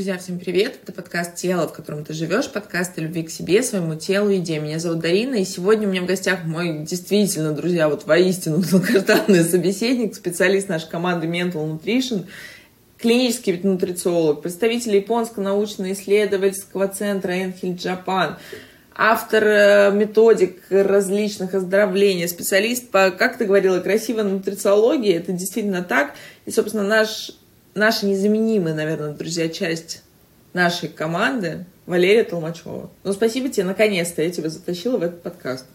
Друзья, всем привет! Это подкаст «Тело, в котором ты живешь», подкаст о любви к себе, своему телу и идее. Меня зовут Дарина, и сегодня у меня в гостях мой действительно, друзья, вот воистину долгожданный собеседник, специалист нашей команды Mental Nutrition, клинический нутрициолог, представитель японского научно-исследовательского центра Энхель Джапан, автор э, методик различных оздоровлений, специалист по, как ты говорила, красивой нутрициологии. Это действительно так. И, собственно, наш наша незаменимая, наверное, друзья, часть нашей команды Валерия Толмачева. Ну, спасибо тебе, наконец-то я тебя затащила в этот подкаст.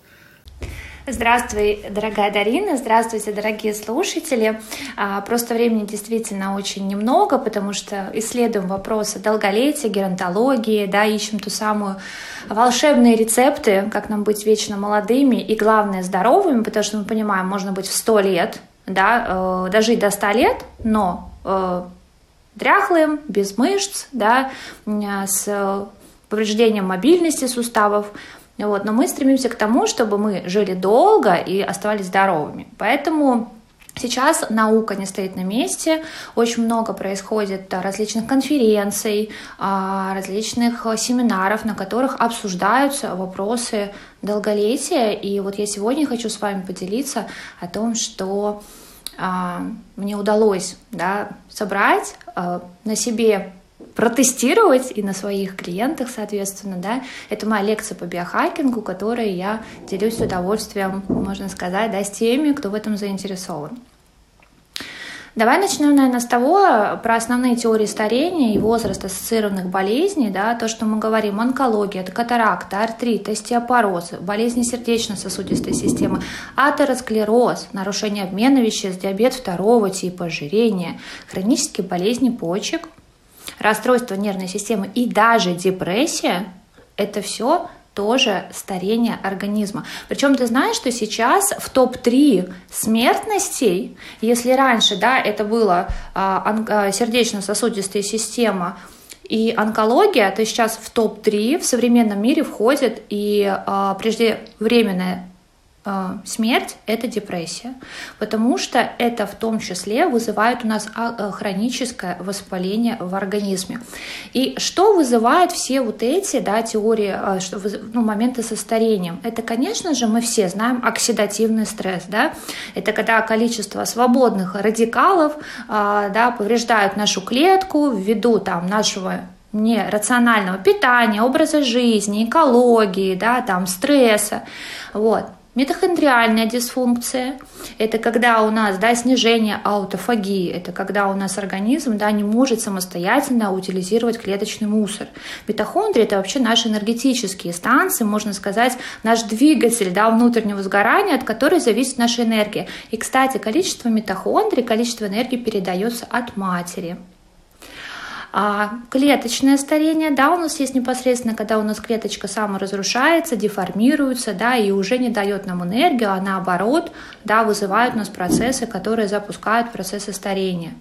Здравствуй, дорогая Дарина, здравствуйте, дорогие слушатели. А, просто времени действительно очень немного, потому что исследуем вопросы долголетия, геронтологии, да, ищем ту самую волшебные рецепты, как нам быть вечно молодыми и, главное, здоровыми, потому что мы понимаем, можно быть в 100 лет, да, э, дожить до 100 лет, но дряхлым, без мышц, да, с повреждением мобильности суставов. Вот. Но мы стремимся к тому, чтобы мы жили долго и оставались здоровыми. Поэтому Сейчас наука не стоит на месте, очень много происходит различных конференций, а, различных семинаров, на которых обсуждаются вопросы долголетия. И вот я сегодня хочу с вами поделиться о том, что мне удалось да, собрать а, на себе протестировать и на своих клиентах, соответственно, да. Это моя лекция по биохакингу, которой я делюсь с удовольствием, можно сказать, да, с теми, кто в этом заинтересован. Давай начнем, наверное, с того, про основные теории старения и возраст ассоциированных болезней, да, то, что мы говорим, онкология, это катаракта, артрит, остеопороз, болезни сердечно-сосудистой системы, атеросклероз, нарушение обмена веществ, диабет второго типа, ожирение, хронические болезни почек, расстройство нервной системы и даже депрессия, это все тоже старение организма. Причем ты знаешь, что сейчас в топ-3 смертностей, если раньше, да, это было а, а, сердечно-сосудистая система и онкология, то сейчас в топ-3 в современном мире входит и а, преждевременная смерть – это депрессия, потому что это в том числе вызывает у нас а, а, хроническое воспаление в организме. И что вызывает все вот эти да, теории, что, ну, моменты со старением? Это, конечно же, мы все знаем оксидативный стресс. Да? Это когда количество свободных радикалов да, повреждают нашу клетку ввиду там, нашего нерационального питания, образа жизни, экологии, да, там, стресса. Вот. Митохондриальная дисфункция – это когда у нас да, снижение аутофагии, это когда у нас организм да, не может самостоятельно утилизировать клеточный мусор. Митохондрии – это вообще наши энергетические станции, можно сказать, наш двигатель да, внутреннего сгорания, от которой зависит наша энергия. И, кстати, количество митохондрий, количество энергии передается от матери. А клеточное старение, да, у нас есть непосредственно, когда у нас клеточка саморазрушается, деформируется, да, и уже не дает нам энергию, а наоборот, да, вызывают у нас процессы, которые запускают процессы старения.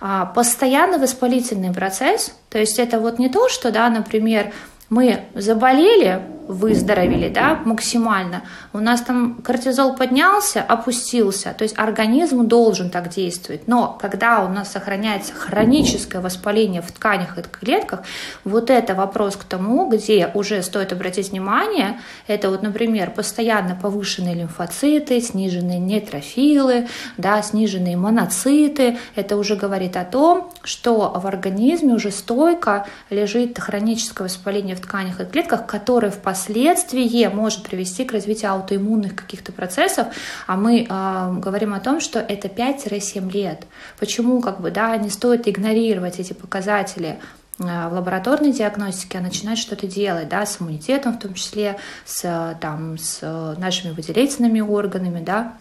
А постоянно воспалительный процесс, то есть это вот не то, что, да, например, мы заболели, выздоровели, да, максимально, у нас там кортизол поднялся, опустился, то есть организм должен так действовать. Но когда у нас сохраняется хроническое воспаление в тканях и клетках, вот это вопрос к тому, где уже стоит обратить внимание, это вот, например, постоянно повышенные лимфоциты, сниженные нейтрофилы, да, сниженные моноциты, это уже говорит о том, что в организме уже стойко лежит хроническое воспаление в тканях и клетках, которое в впоследствии может привести к развитию аутоиммунных каких-то процессов, а мы э, говорим о том, что это 5-7 лет. Почему как бы, да, не стоит игнорировать эти показатели в лабораторной диагностике, а начинать что-то делать, да, с иммунитетом в том числе, с, там, с нашими выделительными органами, да,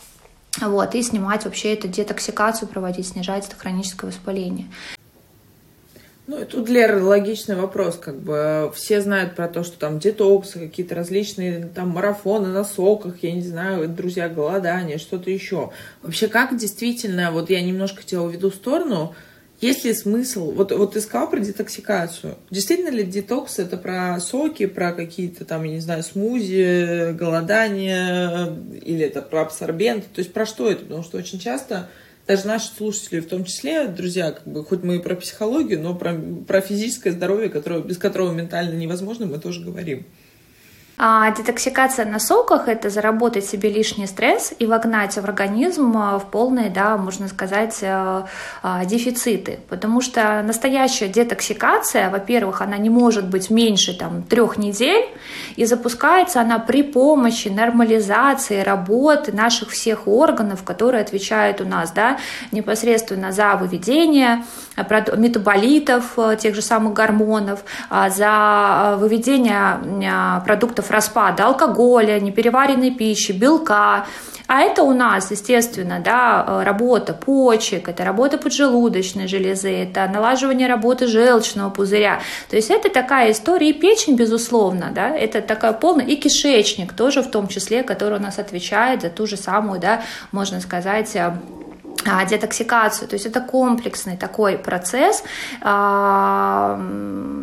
вот, и снимать вообще эту детоксикацию проводить, снижать это хроническое воспаление. Ну, и тут, Лера, логичный вопрос, как бы все знают про то, что там детоксы, какие-то различные там марафоны на соках, я не знаю, друзья, голодание, что-то еще. Вообще, как действительно, вот я немножко тебя уведу в сторону, есть ли смысл, вот, вот ты сказал про детоксикацию, действительно ли детокс это про соки, про какие-то там, я не знаю, смузи, голодание, или это про абсорбенты, то есть про что это? Потому что очень часто даже наши слушатели в том числе, друзья, как бы, хоть мы и про психологию, но про, про физическое здоровье, которое, без которого ментально невозможно, мы тоже говорим. А детоксикация на соках – это заработать себе лишний стресс и вогнать в организм а, в полные, да, можно сказать, а, а, дефициты. Потому что настоящая детоксикация, во-первых, она не может быть меньше там, трех недель, и запускается она при помощи нормализации работы наших всех органов, которые отвечают у нас да, непосредственно за выведение метаболитов, тех же самых гормонов, за выведение продуктов продуктов распада алкоголя, непереваренной пищи, белка. А это у нас, естественно, да, э, работа почек, это работа поджелудочной железы, это налаживание работы желчного пузыря. То есть это такая история, и печень, безусловно, да, это такая полная, и кишечник тоже в том числе, который у нас отвечает за ту же самую, да, можно сказать, э, детоксикацию. То есть это комплексный такой процесс. А,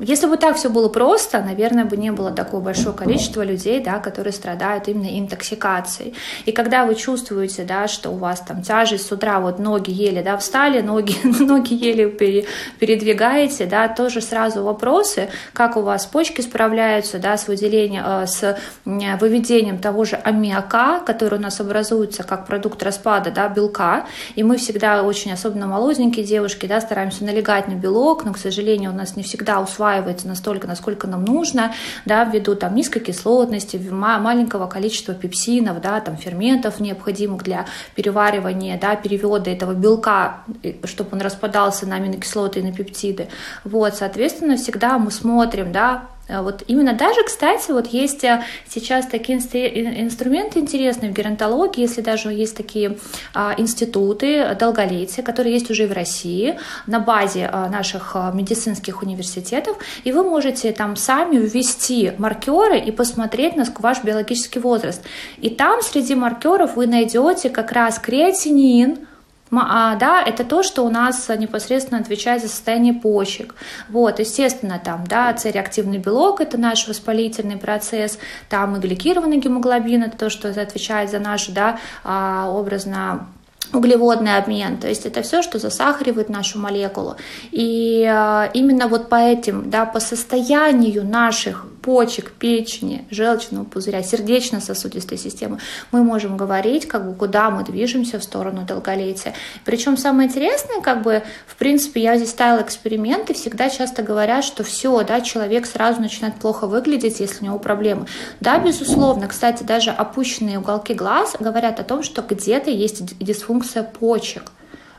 если бы так все было просто, наверное, бы не было такого большого количества людей, да, которые страдают именно интоксикацией. И когда вы чувствуете, да, что у вас там тяжесть с утра, вот ноги еле да, встали, ноги, ноги еле передвигаете, да, тоже сразу вопросы, как у вас почки справляются да, с выделением, э, с выведением того же аммиака, который у нас образуется как продукт распада да, белка, и мы мы всегда очень, особенно молоденькие девушки, да, стараемся налегать на белок, но, к сожалению, у нас не всегда усваивается настолько, насколько нам нужно, да, ввиду там низкой кислотности, маленького количества пепсинов, да, там ферментов необходимых для переваривания, да, перевода этого белка, чтобы он распадался на аминокислоты и на пептиды. Вот, соответственно, всегда мы смотрим, да, вот именно даже, кстати, вот есть э, сейчас такие инструменты интересные в геронтологии, если даже есть такие а, институты долголетия, которые есть уже в России на базе а, наших медицинских университетов, и вы можете там сами ввести маркеры и посмотреть на ваш биологический возраст. И там среди маркеров вы найдете как раз креатинин, а, да, это то, что у нас непосредственно отвечает за состояние почек. Вот, естественно, там, да, цереактивный белок – это наш воспалительный процесс, там и гликированный гемоглобин – это то, что отвечает за наш, да, а, образно углеводный обмен, то есть это все, что засахаривает нашу молекулу. И э, именно вот по этим, да, по состоянию наших почек, печени, желчного пузыря, сердечно-сосудистой системы, мы можем говорить, как бы, куда мы движемся в сторону долголетия. Причем самое интересное, как бы, в принципе, я здесь ставила эксперименты, всегда часто говорят, что все, да, человек сразу начинает плохо выглядеть, если у него проблемы. Да, безусловно, кстати, даже опущенные уголки глаз говорят о том, что где-то есть дисфункция почек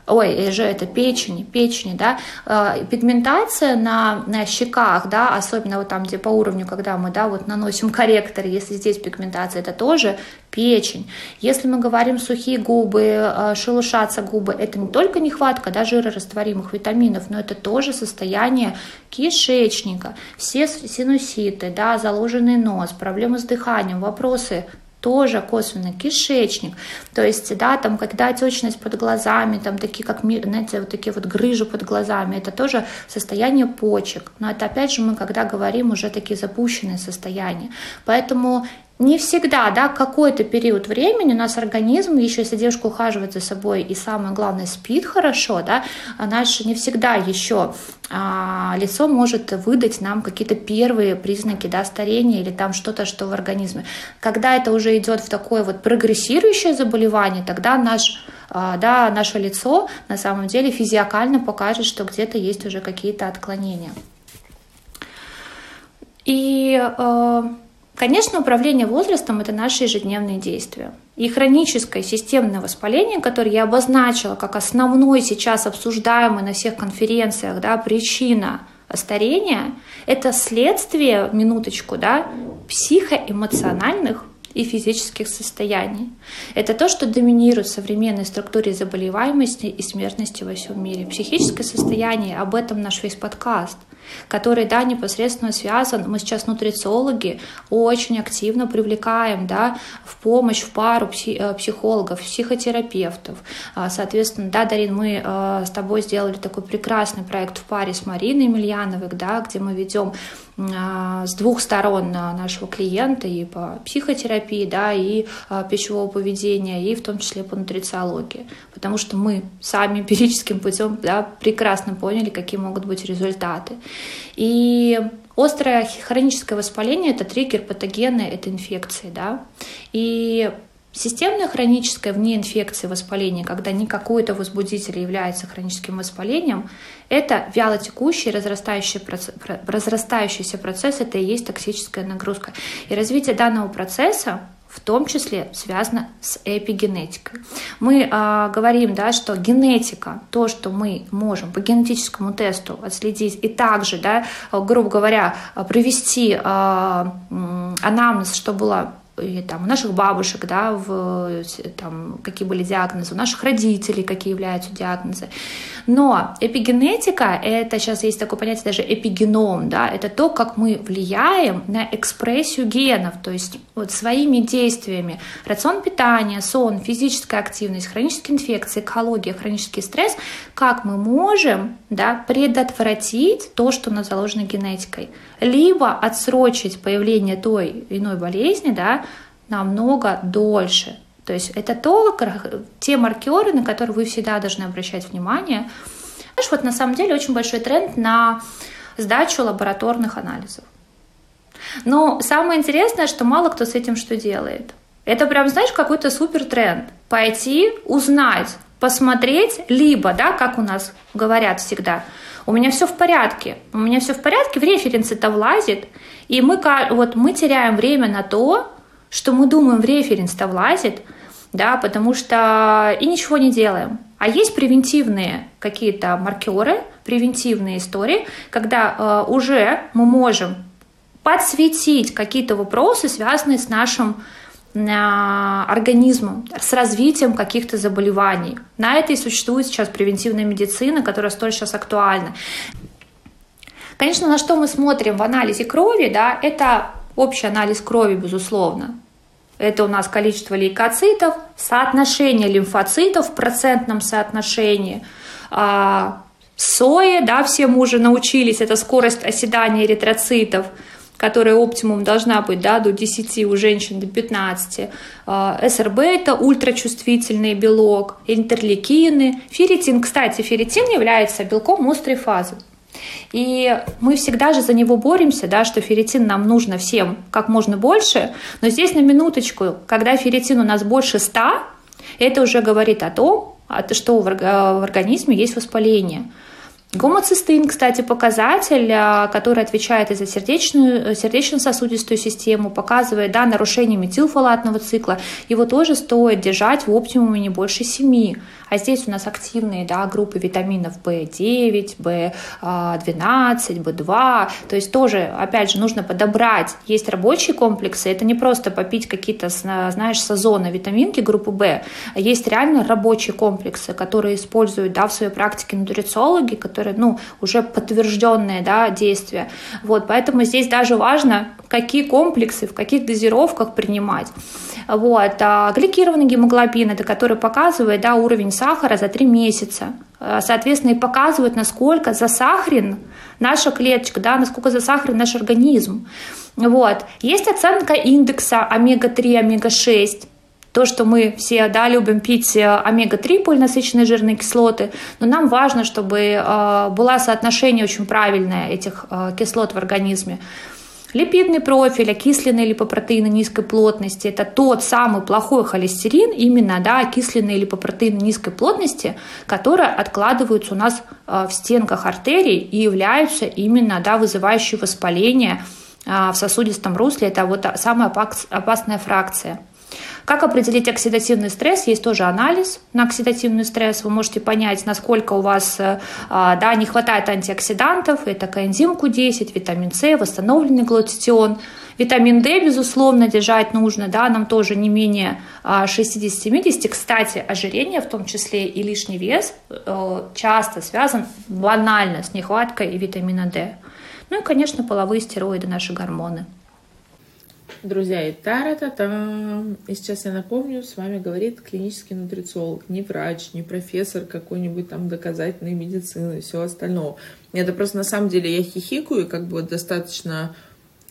ой, же это печени, печени, да, э, пигментация на, на щеках, да, особенно вот там, где по уровню, когда мы, да, вот наносим корректор, если здесь пигментация, это тоже печень. Если мы говорим сухие губы, э, шелушатся губы, это не только нехватка да, жирорастворимых витаминов, но это тоже состояние кишечника, все синуситы, да, заложенный нос, проблемы с дыханием, вопросы тоже косвенно кишечник. То есть, да, там, когда отечность под глазами, там такие, как, знаете, вот такие вот грыжи под глазами, это тоже состояние почек. Но это, опять же, мы, когда говорим, уже такие запущенные состояния. Поэтому не всегда, да, какой-то период времени у нас организм, еще если девушка ухаживает за собой и самое главное спит хорошо, да, наш не всегда еще а, лицо может выдать нам какие-то первые признаки да, старения или там что-то, что в организме. Когда это уже идет в такое вот прогрессирующее заболевание, тогда наш а, да, наше лицо на самом деле физиокально покажет, что где-то есть уже какие-то отклонения. И э, Конечно, управление возрастом – это наши ежедневные действия. И хроническое системное воспаление, которое я обозначила как основной сейчас обсуждаемый на всех конференциях да, причина старения, это следствие, минуточку, да, психоэмоциональных и физических состояний. Это то, что доминирует в современной структуре заболеваемости и смертности во всем мире. Психическое состояние, об этом наш весь подкаст – который, да, непосредственно связан. Мы сейчас нутрициологи очень активно привлекаем, да, в помощь, в пару э, психологов, психотерапевтов. А, соответственно, да, Дарин, мы э, с тобой сделали такой прекрасный проект в паре с Мариной Емельяновой, да, где мы ведем с двух сторон нашего клиента и по психотерапии, да, и а, пищевого поведения, и в том числе по нутрициологии. Потому что мы сами эмпирическим путем да, прекрасно поняли, какие могут быть результаты. И острое хроническое воспаление – это триггер патогены, это инфекции, да, и Системное хроническое вне инфекции воспаление, когда не какой-то возбудитель является хроническим воспалением, это вялотекущий разрастающий процесс, разрастающийся процесс, это и есть токсическая нагрузка. И развитие данного процесса в том числе связано с эпигенетикой. Мы э, говорим, да, что генетика, то, что мы можем по генетическому тесту отследить и также, да, грубо говоря, провести э, анамнез, что было и там, у наших бабушек, да, в, там, какие были диагнозы, у наших родителей какие являются диагнозы. Но эпигенетика, это сейчас есть такое понятие даже эпигеном, да, это то, как мы влияем на экспрессию генов, то есть вот своими действиями, рацион питания, сон, физическая активность, хронические инфекции, экология, хронический стресс, как мы можем да, предотвратить то, что у нас заложено генетикой, либо отсрочить появление той иной болезни, да, намного дольше. То есть это то, те маркеры, на которые вы всегда должны обращать внимание. Знаешь, вот на самом деле очень большой тренд на сдачу лабораторных анализов. Но самое интересное, что мало кто с этим что делает. Это прям, знаешь, какой-то супер тренд. Пойти, узнать, посмотреть, либо, да, как у нас говорят всегда, у меня все в порядке, у меня все в порядке, в референс это влазит, и мы, вот, мы теряем время на то, что мы думаем, в референс-то влазит, да, потому что и ничего не делаем. А есть превентивные какие-то маркеры, превентивные истории, когда э, уже мы можем подсветить какие-то вопросы, связанные с нашим э, организмом, с развитием каких-то заболеваний. На это и существует сейчас превентивная медицина, которая столь сейчас актуальна. Конечно, на что мы смотрим в анализе крови, да, это общий анализ крови, безусловно. Это у нас количество лейкоцитов, соотношение лимфоцитов в процентном соотношении. А, сои, да, все мы уже научились, это скорость оседания эритроцитов, которая оптимум должна быть да, до 10, у женщин до 15. А, СРБ – это ультрачувствительный белок, интерлейкины, ферритин. Кстати, ферритин является белком острой фазы. И мы всегда же за него боремся, да, что ферритин нам нужно всем как можно больше. Но здесь на минуточку, когда ферритин у нас больше 100, это уже говорит о том, что в организме есть воспаление. Гомоцистеин, кстати, показатель, а, который отвечает и за сердечную, сердечно-сосудистую систему, показывает да, нарушение метилфолатного цикла. Его тоже стоит держать в оптимуме не больше 7. А здесь у нас активные да, группы витаминов В9, В12, В2. То есть тоже, опять же, нужно подобрать. Есть рабочие комплексы. Это не просто попить какие-то, знаешь, сезонные витаминки группы В. Есть реально рабочие комплексы, которые используют да, в своей практике нутрициологи, которые ну, уже подтвержденные да, действия. Вот, поэтому здесь даже важно, какие комплексы, в каких дозировках принимать. Вот. А гликированный гемоглобин, это который показывает да, уровень сахара за 3 месяца. А, соответственно, и показывает, насколько засахарен наша клеточка, да, насколько засахарен наш организм. Вот. Есть оценка индекса омега-3, омега-6 то, что мы все да, любим пить э, омега-3 полинасыщенные жирные кислоты, но нам важно, чтобы э, было соотношение очень правильное этих э, кислот в организме. Липидный профиль, окисленные липопротеины низкой плотности – это тот самый плохой холестерин, именно да, окисленные липопротеины низкой плотности, которые откладываются у нас в стенках артерий и являются именно да, вызывающие воспаление в сосудистом русле. Это вот самая опасная фракция. Как определить оксидативный стресс? Есть тоже анализ на оксидативный стресс. Вы можете понять, насколько у вас э, а, да, не хватает антиоксидантов. Это коэнзим Q10, витамин С, восстановленный глутатион. Витамин D, безусловно, держать нужно, да, нам тоже не менее 60-70. А, Кстати, ожирение в том числе и лишний вес э, часто связан банально с нехваткой витамина D. Ну и, конечно, половые стероиды, наши гормоны. Друзья, и та та та И сейчас я напомню, с вами говорит клинический нутрициолог, не врач, не профессор какой-нибудь там доказательной медицины и все остальное. Это просто на самом деле я хихикаю, как бы достаточно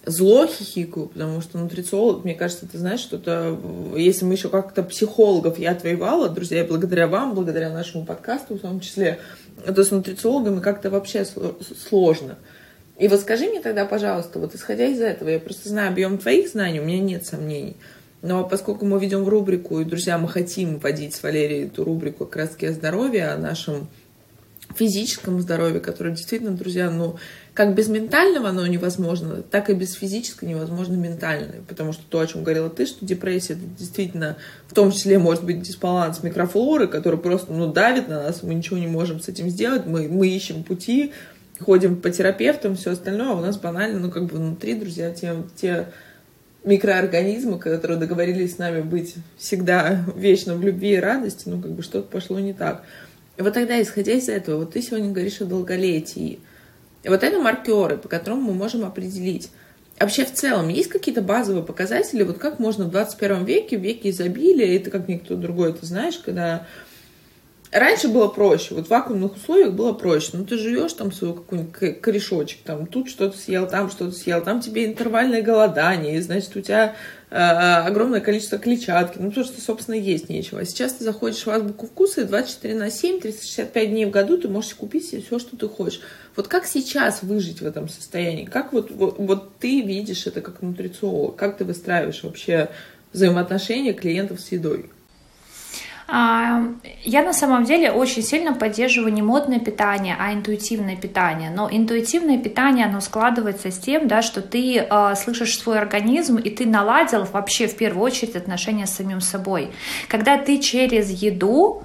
зло хихикаю, потому что нутрициолог, мне кажется, ты знаешь, что-то, если мы еще как-то психологов я отвоевала, друзья, благодаря вам, благодаря нашему подкасту в том числе, то с нутрициологами как-то вообще сложно. И вот скажи мне тогда, пожалуйста, вот исходя из этого, я просто знаю объем твоих знаний, у меня нет сомнений. Но поскольку мы ведем рубрику, и, друзья, мы хотим вводить с Валерией эту рубрику как раз-таки о здоровье, о нашем физическом здоровье, которое действительно, друзья, ну, как без ментального оно невозможно, так и без физического невозможно ментальное. Потому что то, о чем говорила ты, что депрессия, это действительно, в том числе, может быть дисбаланс микрофлоры, который просто, ну, давит на нас, мы ничего не можем с этим сделать, мы, мы ищем пути, ходим по терапевтам, все остальное, а у нас банально, ну, как бы внутри, друзья, те, те микроорганизмы, которые договорились с нами быть всегда вечно в любви и радости, ну, как бы что-то пошло не так. И вот тогда, исходя из этого, вот ты сегодня говоришь о долголетии. И вот это маркеры, по которым мы можем определить. Вообще в целом есть какие-то базовые показатели, вот как можно в 21 веке, в веке изобилия, это как никто другой, ты знаешь, когда Раньше было проще, вот в вакуумных условиях было проще. Ну, ты живешь там свой какой-нибудь корешочек, там тут что-то съел, там что-то съел, там тебе интервальное голодание, и, значит, у тебя э, огромное количество клетчатки, ну, потому что, собственно, есть нечего. А сейчас ты заходишь в азбуку вкуса, и 24 на 7, 365 дней в году ты можешь купить себе все, что ты хочешь. Вот как сейчас выжить в этом состоянии? Как вот, вот, вот ты видишь это как нутрициолог? Как ты выстраиваешь вообще взаимоотношения клиентов с едой? А, я на самом деле очень сильно поддерживаю не модное питание, а интуитивное питание. Но интуитивное питание, оно складывается с тем, да, что ты э, слышишь свой организм, и ты наладил вообще в первую очередь отношения с самим собой. Когда ты через еду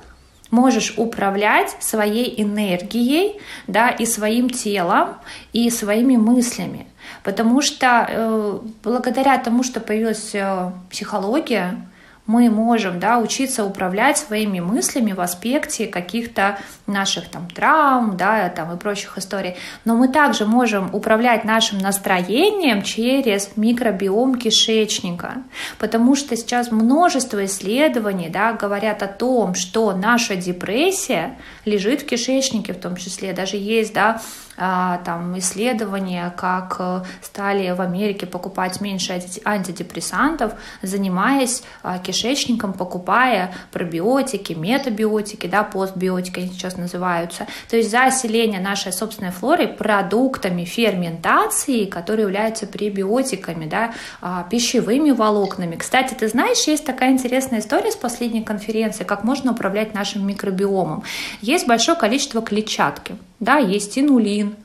можешь управлять своей энергией, да, и своим телом, и своими мыслями. Потому что э, благодаря тому, что появилась э, психология, мы можем да, учиться управлять своими мыслями в аспекте каких-то наших там травм да, там, и прочих историй. Но мы также можем управлять нашим настроением через микробиом кишечника, потому что сейчас множество исследований да, говорят о том, что наша депрессия лежит в кишечнике в том числе. Даже есть да, там, исследования, как э, стали в Америке покупать меньше антидепрессантов, занимаясь а, кишечником, покупая пробиотики, метабиотики, да, постбиотики они сейчас называются. То есть заселение нашей собственной флоры продуктами ферментации, которые являются пребиотиками, да, а, пищевыми волокнами. Кстати, ты знаешь, есть такая интересная история с последней конференции, как можно управлять нашим микробиомом. Есть большое количество клетчатки, да, есть инулин,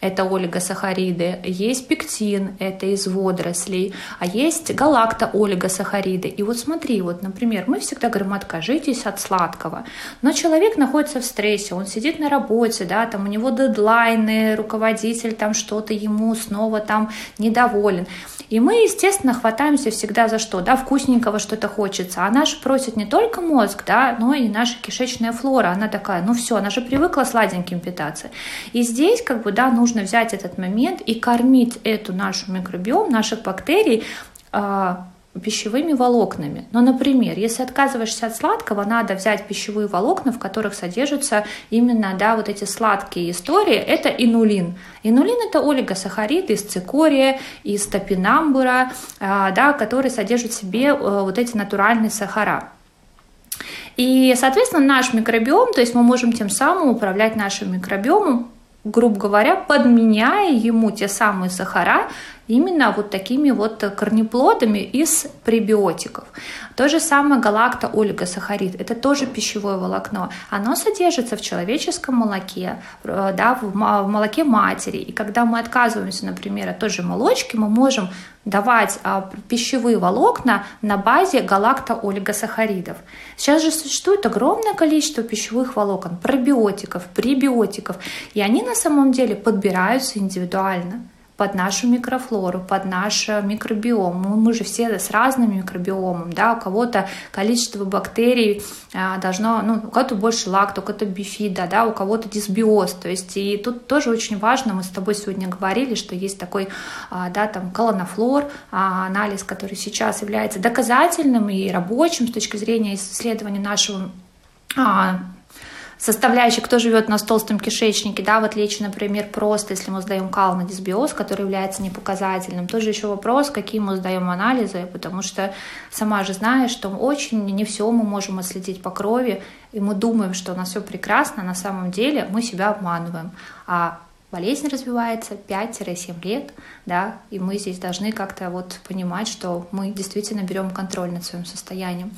это олигосахариды, есть пектин, это из водорослей, а есть галакто-олигосахариды. И вот смотри, вот, например, мы всегда говорим, откажитесь от сладкого, но человек находится в стрессе, он сидит на работе, да, там у него дедлайны, руководитель там что-то ему снова там недоволен. И мы, естественно, хватаемся всегда за что, да, вкусненького что-то хочется, а наш просит не только мозг, да, но и наша кишечная флора, она такая, ну все, она же привыкла сладеньким питаться. И здесь, как бы, да, нужно взять этот момент и кормить эту нашу микробиом, наших бактерий, а, пищевыми волокнами. Но, например, если отказываешься от сладкого, надо взять пищевые волокна, в которых содержатся именно да, вот эти сладкие истории. Это инулин. Инулин – это олигосахарид из цикория, из топинамбура, а, да, который содержит в себе э, вот эти натуральные сахара. И, соответственно, наш микробиом, то есть мы можем тем самым управлять нашим микробиомом, грубо говоря, подменяя ему те самые сахара именно вот такими вот корнеплодами из пребиотиков. То же самое галакто-олигосахарид, это тоже пищевое волокно. Оно содержится в человеческом молоке, э, да, в молоке матери. И когда мы отказываемся, например, от той же молочки, мы можем давать а, пищевые волокна на базе галакто-олигосахаридов. Сейчас же существует огромное количество пищевых волокон, пробиотиков, пребиотиков, и они на самом деле подбираются индивидуально под нашу микрофлору, под наш микробиом. Мы, мы же все с разным микробиомом, да, у кого-то количество бактерий а, должно, ну, у кого-то больше лакт, у кого-то бифида, да, у кого-то дисбиоз, то есть и тут тоже очень важно, мы с тобой сегодня говорили, что есть такой, а, да, там, колонофлор, а, анализ, который сейчас является доказательным и рабочим с точки зрения исследования нашего а, составляющих, кто живет на толстом кишечнике, да, в отличие, например, просто, если мы сдаем кал на дисбиоз, который является непоказательным, тоже еще вопрос, какие мы сдаем анализы, потому что сама же знаешь, что очень не все мы можем отследить по крови, и мы думаем, что у нас все прекрасно, на самом деле мы себя обманываем. А болезнь развивается 5-7 лет, да, и мы здесь должны как-то вот понимать, что мы действительно берем контроль над своим состоянием.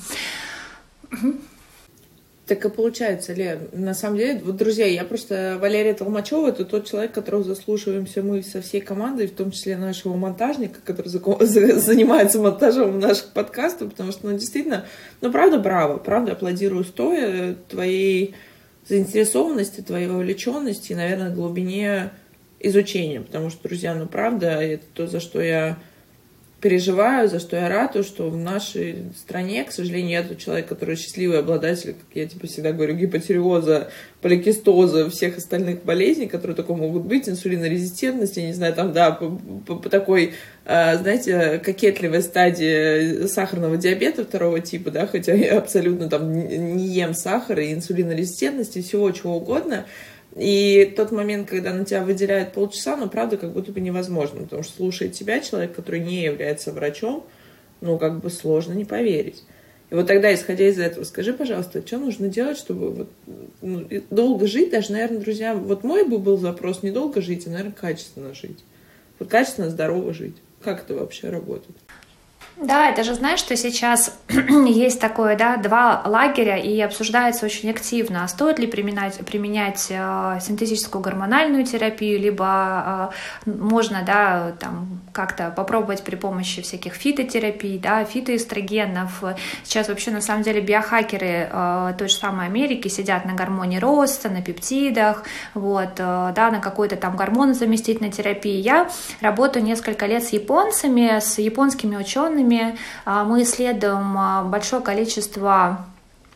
Так и получается, Лен. На самом деле, вот, друзья, я просто... Валерия Толмачева — это тот человек, которого заслушиваемся мы со всей командой, в том числе нашего монтажника, который занимается монтажом наших подкастов, потому что, ну, действительно, ну, правда, браво, правда, аплодирую стоя твоей заинтересованности, твоей вовлеченности и, наверное, глубине изучения, потому что, друзья, ну, правда, это то, за что я переживаю, за что я рада, что в нашей стране, к сожалению, я человек, который счастливый обладатель, как я типа всегда говорю, гипотиреоза, поликистоза, всех остальных болезней, которые такое могут быть, инсулинорезистентности, не знаю, там, да, по, по, по такой, э, знаете, кокетливой стадии сахарного диабета второго типа, да, хотя я абсолютно там не ем сахар и инсулинорезистентности, всего чего угодно, и тот момент, когда на тебя выделяют полчаса, ну, правда, как будто бы невозможно, потому что слушает тебя человек, который не является врачом, ну, как бы сложно не поверить. И вот тогда, исходя из этого, скажи, пожалуйста, что нужно делать, чтобы вот, ну, долго жить, даже, наверное, друзья, вот мой бы был запрос не долго жить, а, наверное, качественно жить. Вот качественно, здорово жить. Как это вообще работает? Да, это же знаешь, что сейчас есть такое, да, два лагеря, и обсуждается очень активно, а стоит ли применять, применять э, синтетическую гормональную терапию, либо э, можно, да, там как-то попробовать при помощи всяких фитотерапий, да, фитоэстрогенов. Сейчас вообще на самом деле биохакеры э, той же самой Америки сидят на гормоне роста, на пептидах, вот, э, да, на какой-то там гормонозаместительной терапии. Я работаю несколько лет с японцами, с японскими учеными, продуктами. А, мы исследуем а, большое количество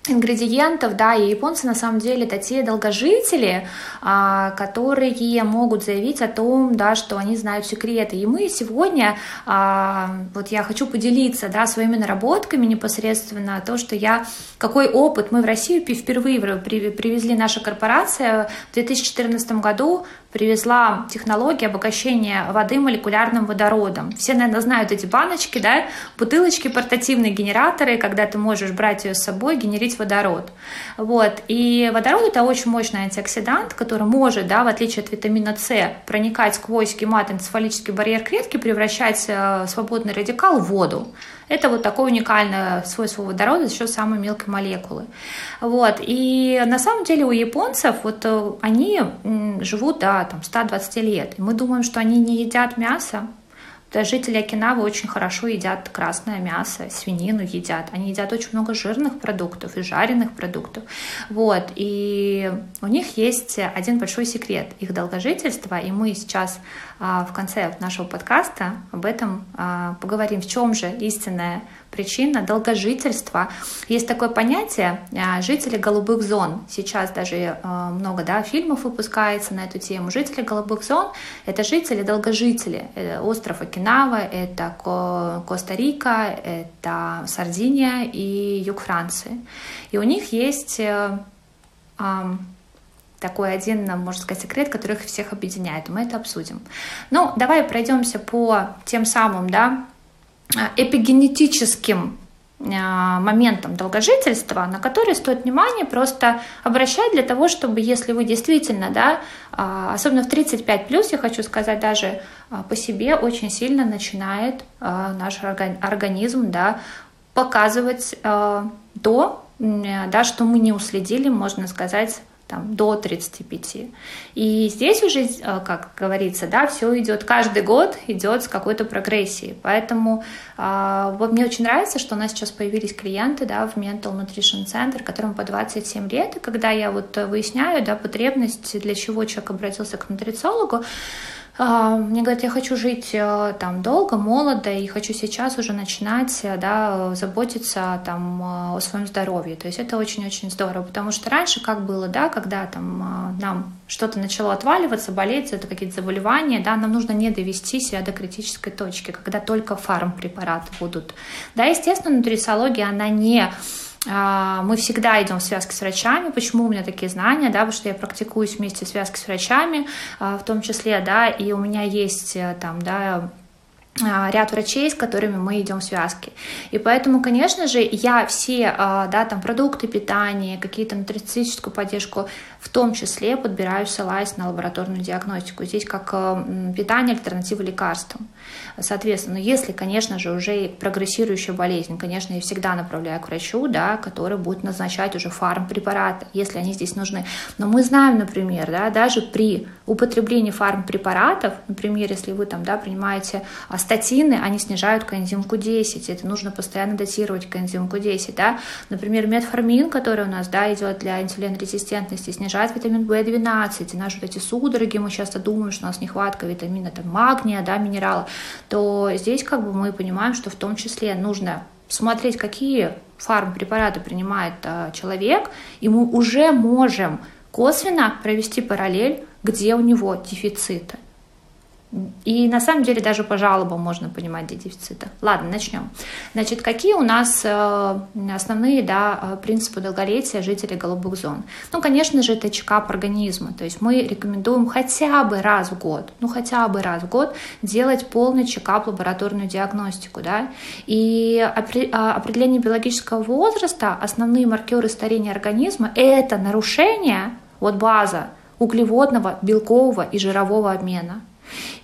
ингредиентов, да, и японцы на самом деле это те долгожители, а, которые могут заявить о том, да, что они знают секреты. И мы сегодня, вот я хочу поделиться, да, своими наработками непосредственно, то, что я, какой опыт мы в Россию впервые привезли наша корпорация в 2014 году привезла технологию обогащения воды молекулярным водородом. Все, наверное, знают эти баночки, да, бутылочки, портативные генераторы, когда ты можешь брать ее с собой, генерить водород. Вот. И водород — это очень мощный антиоксидант, который может, да, в отличие от витамина С, проникать сквозь гематоэнцефалический барьер клетки, превращать э, свободный радикал в воду. Это вот такое уникальное свойство водорода счет самой мелкой молекулы. Вот. И на самом деле у японцев вот э, они живут до там, 120 лет. И мы думаем, что они не едят мясо, Жители Окинавы очень хорошо едят красное мясо, свинину едят. Они едят очень много жирных продуктов и жареных продуктов. Вот. И у них есть один большой секрет их долгожительства. И мы сейчас а, в конце нашего подкаста об этом а, поговорим. В чем же истинная причина долгожительства. Есть такое понятие а, жители голубых зон. Сейчас даже а, много да, фильмов выпускается на эту тему. Жители голубых зон — это жители-долгожители. Это остров Окинава, это Коста-Рика, это Сардиния и юг Франции. И у них есть э, такой один, можно сказать, секрет, который их всех объединяет. Мы это обсудим. Ну, давай пройдемся по тем самым, да, Э, эпигенетическим э, моментом долгожительства, на который стоит внимание просто обращать для того, чтобы если вы действительно, да, э, особенно в 35 плюс, я хочу сказать, даже по себе очень сильно начинает наш организм да, показывать то, да, что мы не уследили, можно сказать, там, до 35. И здесь уже, э, как говорится, да, все идет, каждый год идет с какой-то прогрессией. Поэтому э, вот мне очень нравится, что у нас сейчас появились клиенты да, в Mental Nutrition Center, которым по 27 лет, и когда я вот выясняю да, потребность, для чего человек обратился к нутрициологу, А, мне говорят, я хочу жить э, там долго, молодо, и хочу сейчас уже начинать, э, да, заботиться там э, о своем здоровье. То есть это очень-очень здорово, потому что раньше как было, да, когда там нам что-то начало отваливаться, болеть, это какие-то заболевания, да, нам нужно не довести себя до критической точки, когда только фармпрепараты будут. Да, естественно, нутрициология, она не а, мы всегда идем в связке с врачами. Почему у меня такие знания? Да, потому что я практикуюсь вместе в связке с врачами, а, в том числе, да, и у меня есть э, там, да, а, ряд врачей, с которыми мы идем в связке. И поэтому, конечно же, я все да, там, продукты питания, какие-то нутрицистическую поддержку, в том числе подбираю, ссылаясь на лабораторную диагностику. Здесь как э, питание альтернатива лекарствам. Соответственно, если, конечно же, уже прогрессирующая болезнь, конечно, я всегда направляю к врачу, да, который будет назначать уже фармпрепараты, если они здесь нужны. Но мы знаем, например, да, даже при употреблении фармпрепаратов, например, если вы там, да, принимаете статины, они снижают коэнзим Q10, это нужно постоянно дозировать коэнзим Q10, да. Например, метформин, который у нас, да, идет для инсулинорезистентности, снижает витамин В12, и наши вот эти судороги, мы часто думаем, что у нас нехватка витамина, там, магния, да, минерала, то здесь как бы мы понимаем, что в том числе нужно смотреть, какие фармпрепараты принимает а, человек, и мы уже можем косвенно провести параллель, где у него дефициты. И на самом деле даже по жалобам можно понимать, дефицита. Ладно, начнем. Значит, какие у нас э, основные да, э, принципы долголетия жителей голубых зон? Ну, конечно же, это чекап организма. То есть мы рекомендуем хотя бы раз в год, ну хотя бы раз в год делать полный чекап, лабораторную диагностику. Да? И а, определение биологического возраста, основные маркеры старения организма – это нарушение, вот база, углеводного, белкового и жирового обмена –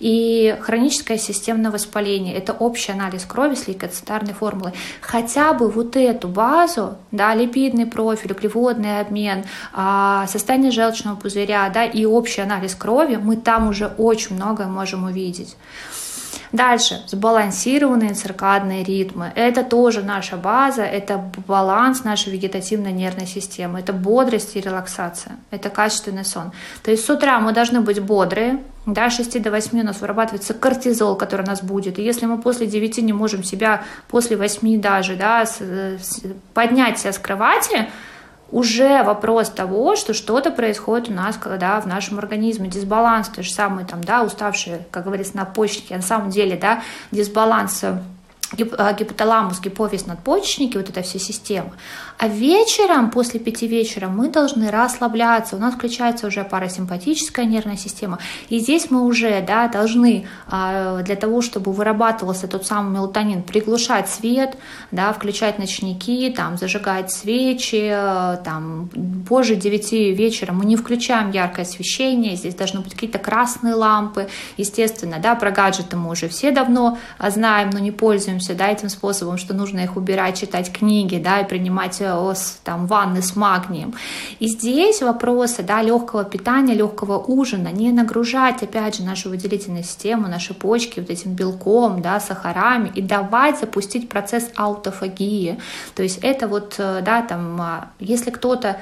и хроническое системное воспаление – это общий анализ крови с лейкоцитарной формулой. Хотя бы вот эту базу, да, липидный профиль, углеводный обмен, а, состояние желчного пузыря да, и общий анализ крови, мы там уже очень многое можем увидеть. Дальше, сбалансированные циркадные ритмы. Это тоже наша база, это баланс нашей вегетативной нервной системы, это бодрость и релаксация, это качественный сон. То есть с утра мы должны быть бодрые, да, 6 до 8 у нас вырабатывается кортизол, который у нас будет. И если мы после 9 не можем себя, после 8 даже, да, с, с, поднять себя с кровати, уже вопрос того, что что-то происходит у нас, когда в нашем организме. Дисбаланс, то же самое там, да, уставшие, как говорится, на почке, а на самом деле, да, дисбаланс гипоталамус, гипофиз, надпочечники, вот эта вся система. А вечером, после пяти вечера, мы должны расслабляться. У нас включается уже парасимпатическая нервная система. И здесь мы уже да, должны а, для того, чтобы вырабатывался тот самый мелатонин, приглушать свет, да, включать ночники, там, зажигать свечи. Там, позже 9 вечера мы не включаем яркое освещение. Здесь должны быть какие-то красные лампы. Естественно, да, про гаджеты мы уже все давно знаем, но не пользуемся да, этим способом, что нужно их убирать, читать книги, да, и принимать э, там, ванны с магнием. И здесь вопросы да, легкого питания, легкого ужина, не нагружать, опять же, нашу выделительную систему, наши почки вот этим белком, да, сахарами, и давать запустить процесс аутофагии. То есть это вот, э, да, там, а, если кто-то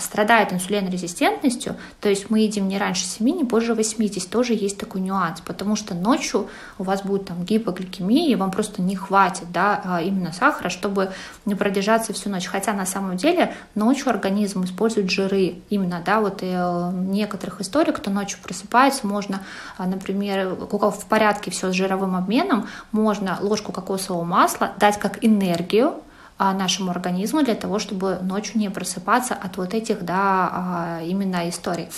страдает инсулинорезистентностью, то есть мы едим не раньше 7, не позже 8, здесь тоже есть такой нюанс, потому что ночью у вас будет там гипогликемия, и вам просто не хватит да, а, именно сахара, чтобы не продержаться всю ночь. Хотя на самом деле ночью организм использует жиры именно, да, вот и э, некоторых историй, кто ночью просыпается, можно, а, например, у кого в порядке все с жировым обменом, можно ложку кокосового масла дать как энергию, нашему организму для того, чтобы ночью не просыпаться от вот этих, да, а, именно историй.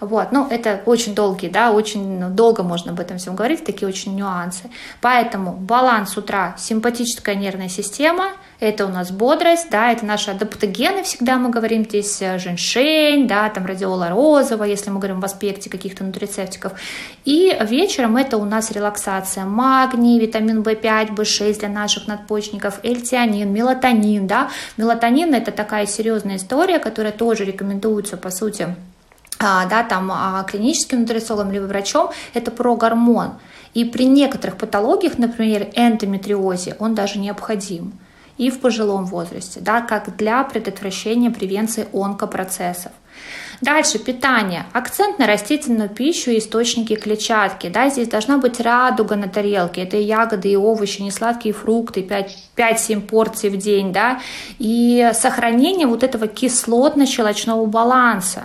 Вот, ну, это очень долгие, да, очень долго можно об этом всем говорить, такие очень нюансы. Поэтому баланс утра, симпатическая нервная система – это у нас бодрость, да, это наши адаптогены, всегда мы говорим здесь э, женьшень, да, там радиола розовая, если мы говорим в аспекте каких-то нутрицептиков. И вечером это у нас релаксация, магний, витамин В5, В6 для наших надпочечников, эльтианин, мелатонин, да. Мелатонин это такая серьезная история, которая тоже рекомендуется, по сути, а, да, там а, клиническим нутрициологом либо врачом, это про гормон. И при некоторых патологиях, например, эндометриозе, он даже необходим и в пожилом возрасте, да, как для предотвращения превенции онкопроцессов. Дальше питание. Акцент на растительную пищу и источники клетчатки. Да, здесь должна быть радуга на тарелке. Это и ягоды, и овощи, не сладкие фрукты, 5-7 порций в день. Да, и сохранение вот этого кислотно-щелочного баланса.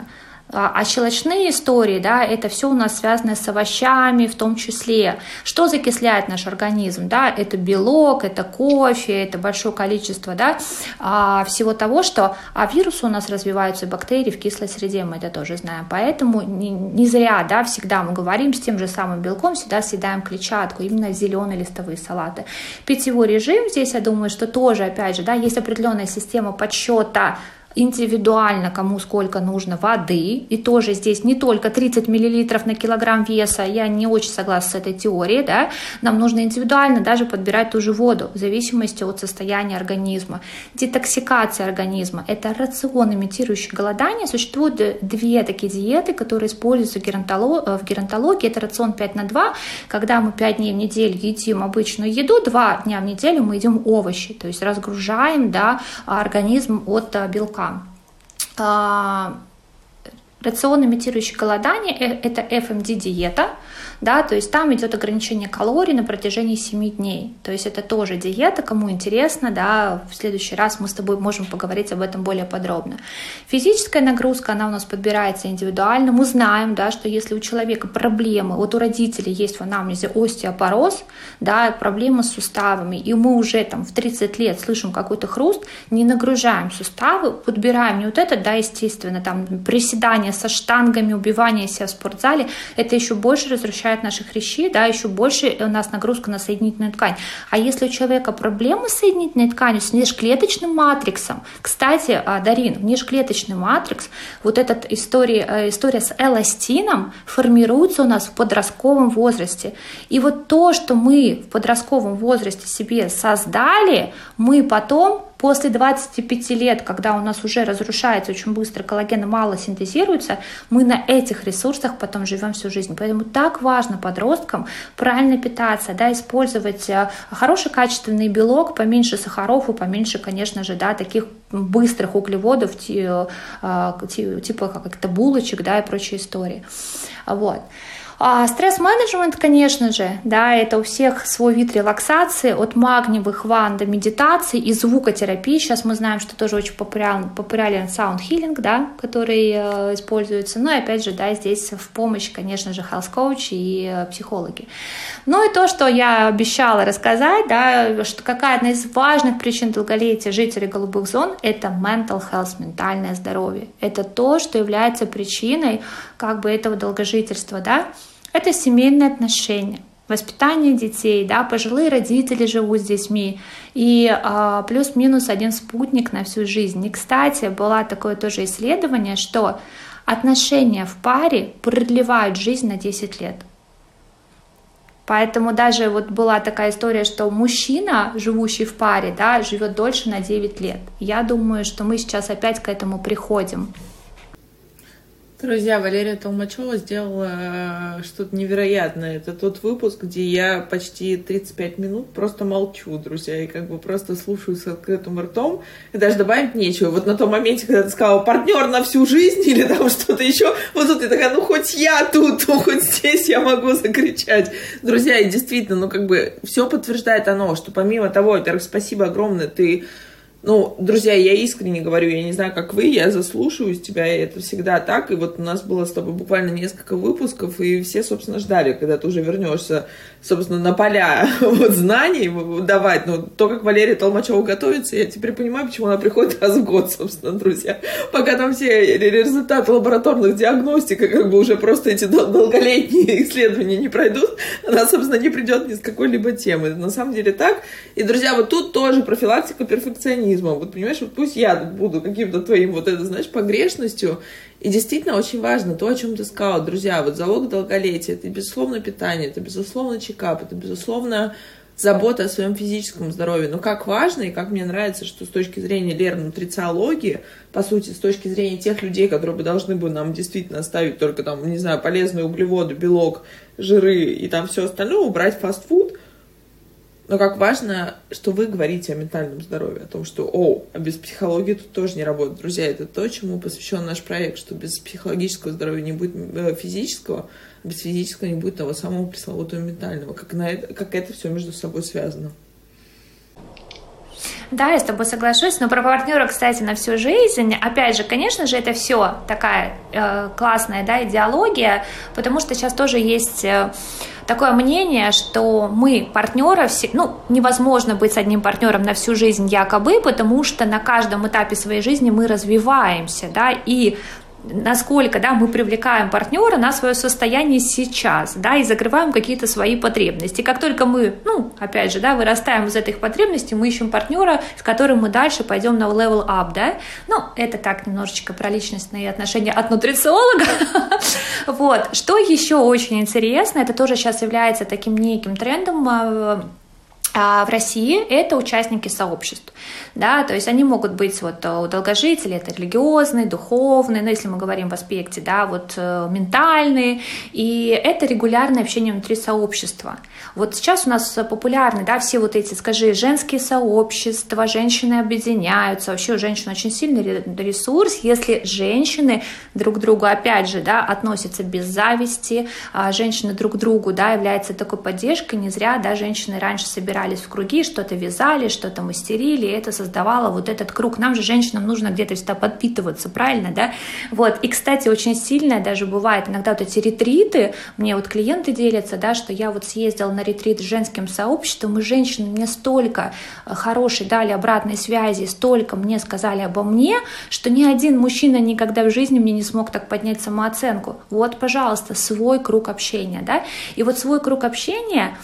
А, а щелочные истории, да, это все у нас связано с овощами в том числе. Что закисляет наш организм? Да, это белок, это кофе, это большое количество да, а, всего того, что... А вирусы у нас развиваются, бактерии в кислой среде, мы это тоже знаем. Поэтому не, не зря да, всегда мы говорим с тем же самым белком, всегда съедаем клетчатку, именно зеленые листовые салаты. Питьевой режим здесь, я думаю, что тоже, опять же, да, есть определенная система подсчета индивидуально, кому сколько нужно воды. И тоже здесь не только 30 мл на килограмм веса, я не очень согласна с этой теорией, да, нам нужно индивидуально даже подбирать ту же воду в зависимости от состояния организма. Детоксикация организма – это рацион, имитирующий голодание. Существуют две такие диеты, которые используются в геронтологии. Это рацион 5 на 2, когда мы 5 дней в неделю едим обычную еду, 2 дня в неделю мы едим овощи, то есть разгружаем да, организм от белка. А, рацион, имитирующий голодание, э, это FMD-диета, да, то есть там идет ограничение калорий на протяжении 7 дней. То есть это тоже диета, кому интересно, да, в следующий раз мы с тобой можем поговорить об этом более подробно. Физическая нагрузка, она у нас подбирается индивидуально. Мы знаем, да, что если у человека проблемы, вот у родителей есть в анамнезе остеопороз, да, проблемы с суставами, и мы уже там в 30 лет слышим какой-то хруст, не нагружаем суставы, подбираем не вот это, да, естественно, там приседания со штангами, убивание себя в спортзале, это еще больше разрушает нарушает наши хрящи, да, еще больше у нас нагрузка на соединительную ткань. А если у человека проблемы с соединительной тканью, с внешклеточным матриксом, кстати, а, Дарин, внешклеточный матрикс, вот эта история, э, история с эластином формируется у нас в подростковом возрасте. И вот то, что мы в подростковом возрасте себе создали, мы потом После 25 лет, когда у нас уже разрушается очень быстро, коллагена мало синтезируется, мы на этих ресурсах потом живем всю жизнь. Поэтому так важно подросткам правильно питаться, да, использовать э, хороший качественный белок, поменьше сахаров и поменьше, конечно же, да, таких быстрых углеводов, э, типа как-то булочек, да, и прочие истории. Вот. А стресс-менеджмент, конечно же, да, это у всех свой вид релаксации, от магниевых ванн до медитации и звукотерапии. Сейчас мы знаем, что тоже очень популярен, популярен healing, да, который э, используется. Ну и опять же, да, здесь в помощь, конечно же, health coach и э, психологи. Ну и то, что я обещала рассказать, да, что какая одна из важных причин долголетия жителей голубых зон – это mental health, ментальное здоровье. Это то, что является причиной как бы этого долгожительства, да. Это семейные отношения, воспитание детей, да, пожилые родители живут с детьми, и а, плюс-минус один спутник на всю жизнь. И, кстати, было такое тоже исследование, что отношения в паре продлевают жизнь на 10 лет. Поэтому даже вот была такая история, что мужчина, живущий в паре, да, живет дольше на 9 лет. Я думаю, что мы сейчас опять к этому приходим. Друзья, Валерия Толмачева сделала э, что-то невероятное. Это тот выпуск, где я почти 35 минут просто молчу, друзья, и как бы просто слушаю с открытым ртом. И даже добавить нечего. Вот на том моменте, когда ты сказала партнер на всю жизнь или там что-то еще, вот тут я такая, ну хоть я тут, ну хоть здесь я могу закричать. Друзья, и действительно, ну как бы все подтверждает оно, что помимо того, во-первых, спасибо огромное, ты ну, друзья, я искренне говорю, я не знаю, как вы, я заслушаюсь тебя, и это всегда так. И вот у нас было с тобой буквально несколько выпусков, и все, собственно, ждали, когда ты уже вернешься, собственно, на поля вот, знаний давать. Но то, как Валерия Толмачева готовится, я теперь понимаю, почему она приходит раз в год, собственно, друзья. Пока там все результаты лабораторных диагностик, как бы уже просто эти долголетние исследования не пройдут, она, собственно, не придет ни с какой-либо темы. На самом деле так. И, друзья, вот тут тоже профилактика перфекционизма перфекционизмом. Вот понимаешь, вот пусть я буду каким-то твоим вот это, знаешь, погрешностью. И действительно очень важно то, о чем ты сказал, друзья, вот залог долголетия, это безусловно питание, это безусловно чекап, это безусловно забота о своем физическом здоровье. Но как важно и как мне нравится, что с точки зрения Леры нутрициологии, по сути, с точки зрения тех людей, которые бы должны бы нам действительно оставить только там, не знаю, полезные углеводы, белок, жиры и там все остальное, убрать фастфуд – Но как важно, что вы говорите о ментальном здоровье, о том, что, о, а без психологии тут тоже не работает. Друзья, это то, чему посвящен наш проект, что без психологического здоровья не будет э, физического, а без физического не будет того самого пресловутого ментального. Как, на это, как это все между собой связано. Да, я с тобой соглашусь, но про партнера, кстати, на всю жизнь, опять же, конечно же, это все такая э, классная, да, идеология, потому что сейчас тоже есть э, такое мнение, что мы партнеры, ну, невозможно быть с одним партнером на всю жизнь якобы, потому что на каждом этапе своей жизни мы развиваемся, да, и насколько да, мы привлекаем партнера на свое состояние сейчас, да, и закрываем какие-то свои потребности. Как только мы, ну, опять же, да, вырастаем из этих потребностей, мы ищем партнера, с которым мы дальше пойдем на level up, да. Ну, это так немножечко про личностные отношения от нутрициолога. Вот. Что еще очень интересно, это тоже сейчас является таким неким трендом а, в России это участники сообществ, да, то есть они могут быть вот э, у долгожителей, это религиозные, духовные, ну, если мы говорим в аспекте, да, вот э, ментальные, и это регулярное общение внутри сообщества. Вот сейчас у нас популярны, да, все вот эти, скажи, женские сообщества, женщины объединяются, вообще у женщин очень сильный ресурс, если женщины друг к другу, опять же, да, относятся без зависти, а женщины друг к другу, да, являются такой поддержкой, не зря, да, женщины раньше собирались собирались в круги, что-то вязали, что-то мастерили, и это создавало вот этот круг. Нам же, женщинам, нужно где-то всегда подпитываться, правильно, да? Вот, и, кстати, очень сильно даже бывает иногда вот эти ретриты, мне вот клиенты делятся, да, что я вот съездила на ретрит с женским сообществом, и женщины мне столько э, хорошей дали обратной связи, столько мне сказали обо мне, что ни один мужчина никогда в жизни мне не смог так поднять самооценку. Вот, пожалуйста, свой круг общения, да, и вот свой круг общения,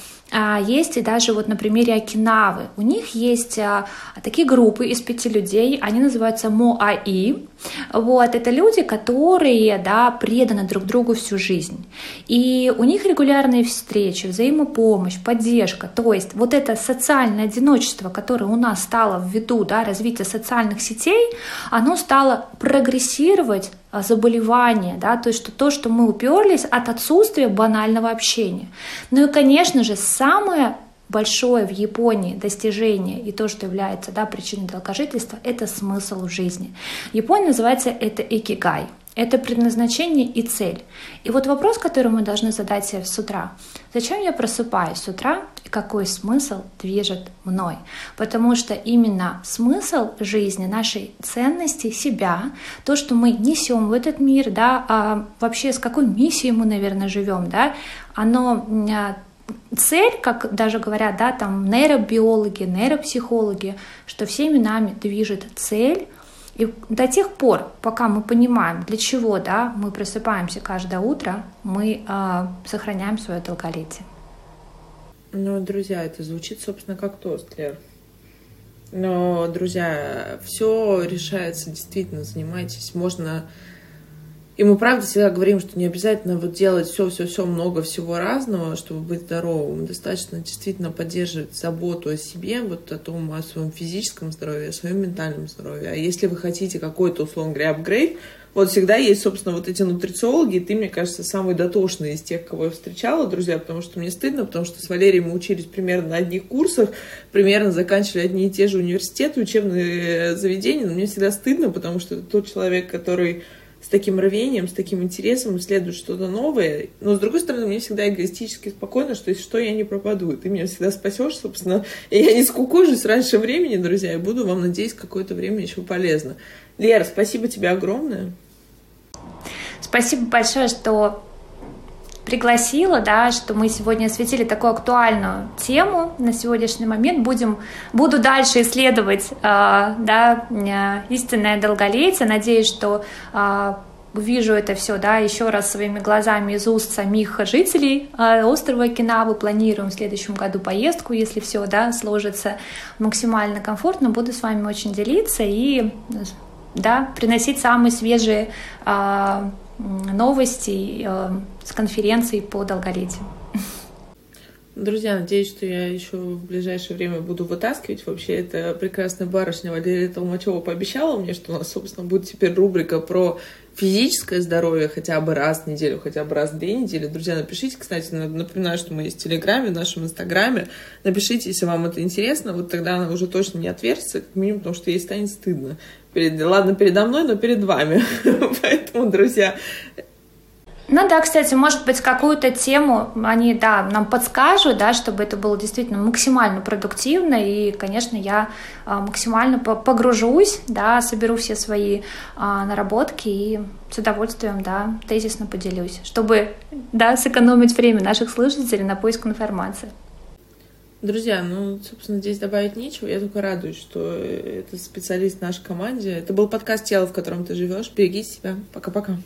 есть и даже вот на примере Окинавы. У них есть а, такие группы из пяти людей, они называются МОАИ. Вот, это люди, которые, да, преданы друг другу всю жизнь. И у них регулярные встречи, взаимопомощь, поддержка. То есть вот это социальное одиночество, которое у нас стало ввиду да, развития социальных сетей, оно стало прогрессировать а, заболевания, да, то есть что то, что мы уперлись от отсутствия банального общения. Ну и, конечно же, самое большое в Японии достижение и то, что является да, причиной долгожительства, это смысл жизни. В Японии называется это икигай. Это предназначение и цель. И вот вопрос, который мы должны задать себе с утра. Зачем я просыпаюсь с утра и какой смысл движет мной? Потому что именно смысл жизни, нашей ценности, себя, то, что мы несем в этот мир, да, а вообще с какой миссией мы, наверное, живем, да, оно а, цель, как даже говорят, да, там нейробиологи, нейропсихологи, что всеми нами движет цель, и до тех пор, пока мы понимаем, для чего да, мы просыпаемся каждое утро, мы э, сохраняем свое долголетие. Ну, друзья, это звучит, собственно, как тост, Лер. Но, друзья, все решается действительно, занимайтесь. Можно и мы, правда, всегда говорим, что не обязательно вот делать все-все-все много всего разного, чтобы быть здоровым. Достаточно действительно поддерживать заботу о себе, вот о том, о своем физическом здоровье, о своем ментальном здоровье. А если вы хотите какой-то, условно говоря, апгрейд, вот всегда есть, собственно, вот эти нутрициологи, и ты, мне кажется, самый дотошный из тех, кого я встречала, друзья, потому что мне стыдно, потому что с Валерией мы учились примерно на одних курсах, примерно заканчивали одни и те же университеты, учебные заведения, но мне всегда стыдно, потому что это тот человек, который таким рвением, с таким интересом исследуют что-то новое. Но, с другой стороны, мне всегда эгоистически спокойно, что если что, я не пропаду. Ты меня всегда спасешь, собственно. И я не скукожусь раньше времени, друзья, и буду вам, надеюсь, какое-то время еще полезно. Лера, спасибо тебе огромное. Спасибо большое, что пригласила, да, что мы сегодня осветили такую актуальную тему на сегодняшний момент. Будем, буду дальше исследовать э, да, э, истинное долголетие. Надеюсь, что э, увижу это все, да, еще раз своими глазами из уст самих жителей э, острова Окинавы. Планируем в следующем году поездку, если все, да, сложится максимально комфортно. Буду с вами очень делиться и, да, приносить самые свежие новости э, с конференции по долголетию. Друзья, надеюсь, что я еще в ближайшее время буду вытаскивать. Вообще, это прекрасная барышня Валерия Толмачева пообещала мне, что у нас, собственно, будет теперь рубрика про физическое здоровье хотя бы раз в неделю, хотя бы раз в две недели. Друзья, напишите, кстати, напоминаю, что мы есть в Телеграме, в нашем Инстаграме. Напишите, если вам это интересно, вот тогда она уже точно не отвержется, как минимум, потому что ей станет стыдно. Перед, ладно, передо мной, но перед вами. Поэтому, друзья, ну да, кстати, может быть, какую-то тему они, да, нам подскажут, да, чтобы это было действительно максимально продуктивно, и, конечно, я а, максимально погружусь, да, соберу все свои а, наработки и с удовольствием, да, тезисно поделюсь, чтобы, да, сэкономить время наших слушателей на поиск информации. Друзья, ну, собственно, здесь добавить нечего. Я только радуюсь, что это специалист в нашей команде. Это был подкаст «Тело, в котором ты живешь». Береги себя. Пока-пока.